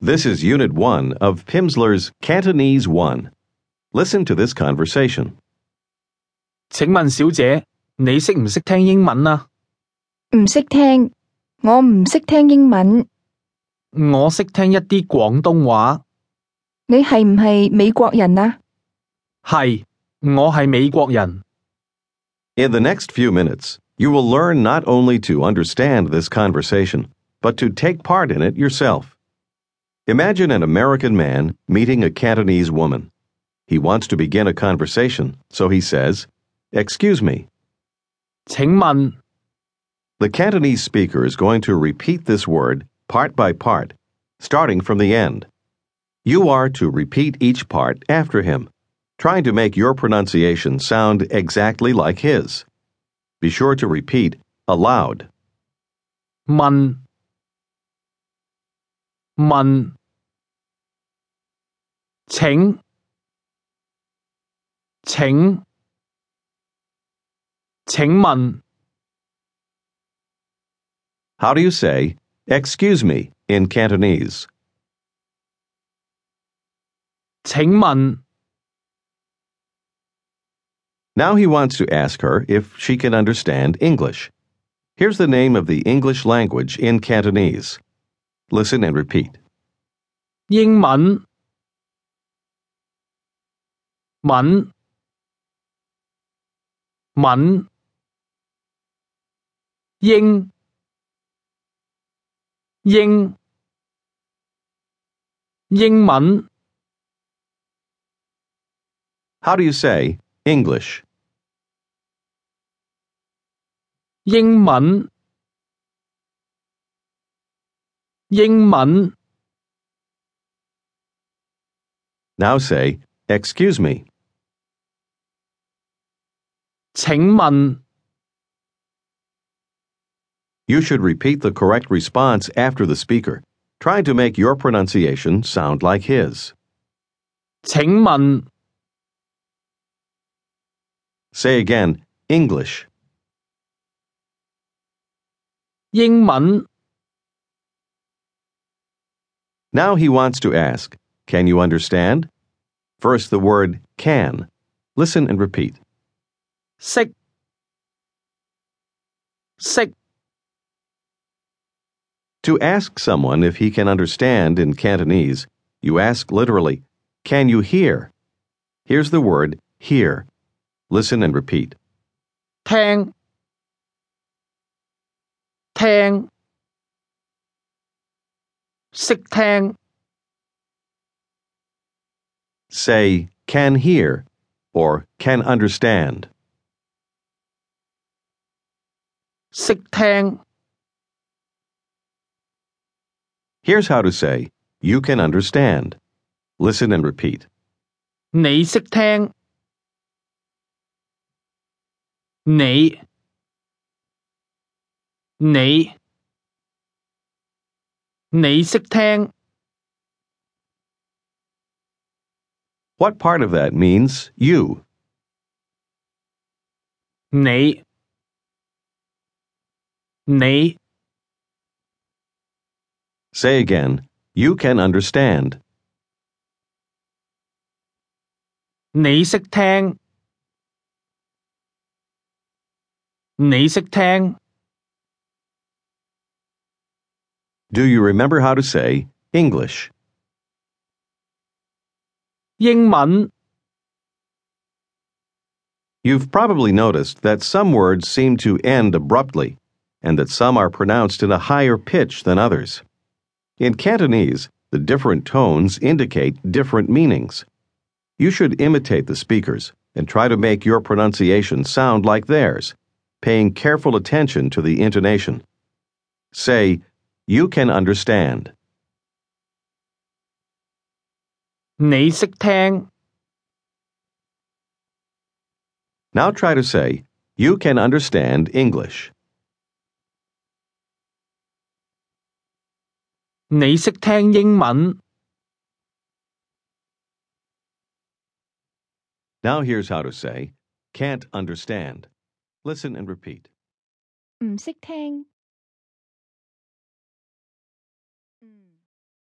This is Unit 1 of Pimsleur's Cantonese 1. Listen to this conversation. 请问小姐，你识唔识听英文啊？唔识听，我唔识听英文。我识听一啲广东话。你系唔系美国人啊？系，我系美国人。 In the next few minutes, you will learn not only to understand this conversation, but to take part in it yourself. Imagine an American man meeting a Cantonese woman. He wants to begin a conversation, so he says, Excuse me. 请问. The Cantonese speaker is going to repeat this word part by part, starting from the end. You are to repeat each part after him, trying to make your pronunciation sound exactly like his. Be sure to repeat aloud. Mun. 请请请问 How do you say, Excuse me, in Cantonese? 请问 Now he wants to ask her if she can understand English. Here's the name of the English language in Cantonese. Listen and repeat. 英文 文文英英英文 How do you say English? 英文英文 Now say, Excuse me. 请问 You should repeat the correct response after the speaker, trying to make your pronunciation sound like his. 请问 Say again, English. 英文 Now he wants to ask, Can you understand? First, the word can. Listen and repeat. 识识 To ask someone if he can understand in Cantonese, you ask literally, Can you hear? Here's the word hear. Listen and repeat. 听听识听 Say can hear or can understand. 识听 Here's how to say you can understand. Listen and repeat. 你识听你你你识听 What part of that means you? 你 你 Say again, you can understand. 你识听你识听 Do you remember how to say English? 英文 You've probably noticed that some words seem to end abruptly, and that some are pronounced in a higher pitch than others. In Cantonese, the different tones indicate different meanings. You should imitate the speakers and try to make your pronunciation sound like theirs, paying careful attention to the intonation. Say, You can understand. 你识听 Now try to say, You can understand English. 你识听英文 Now here's how to say, Can't understand. Listen and repeat. 唔识听。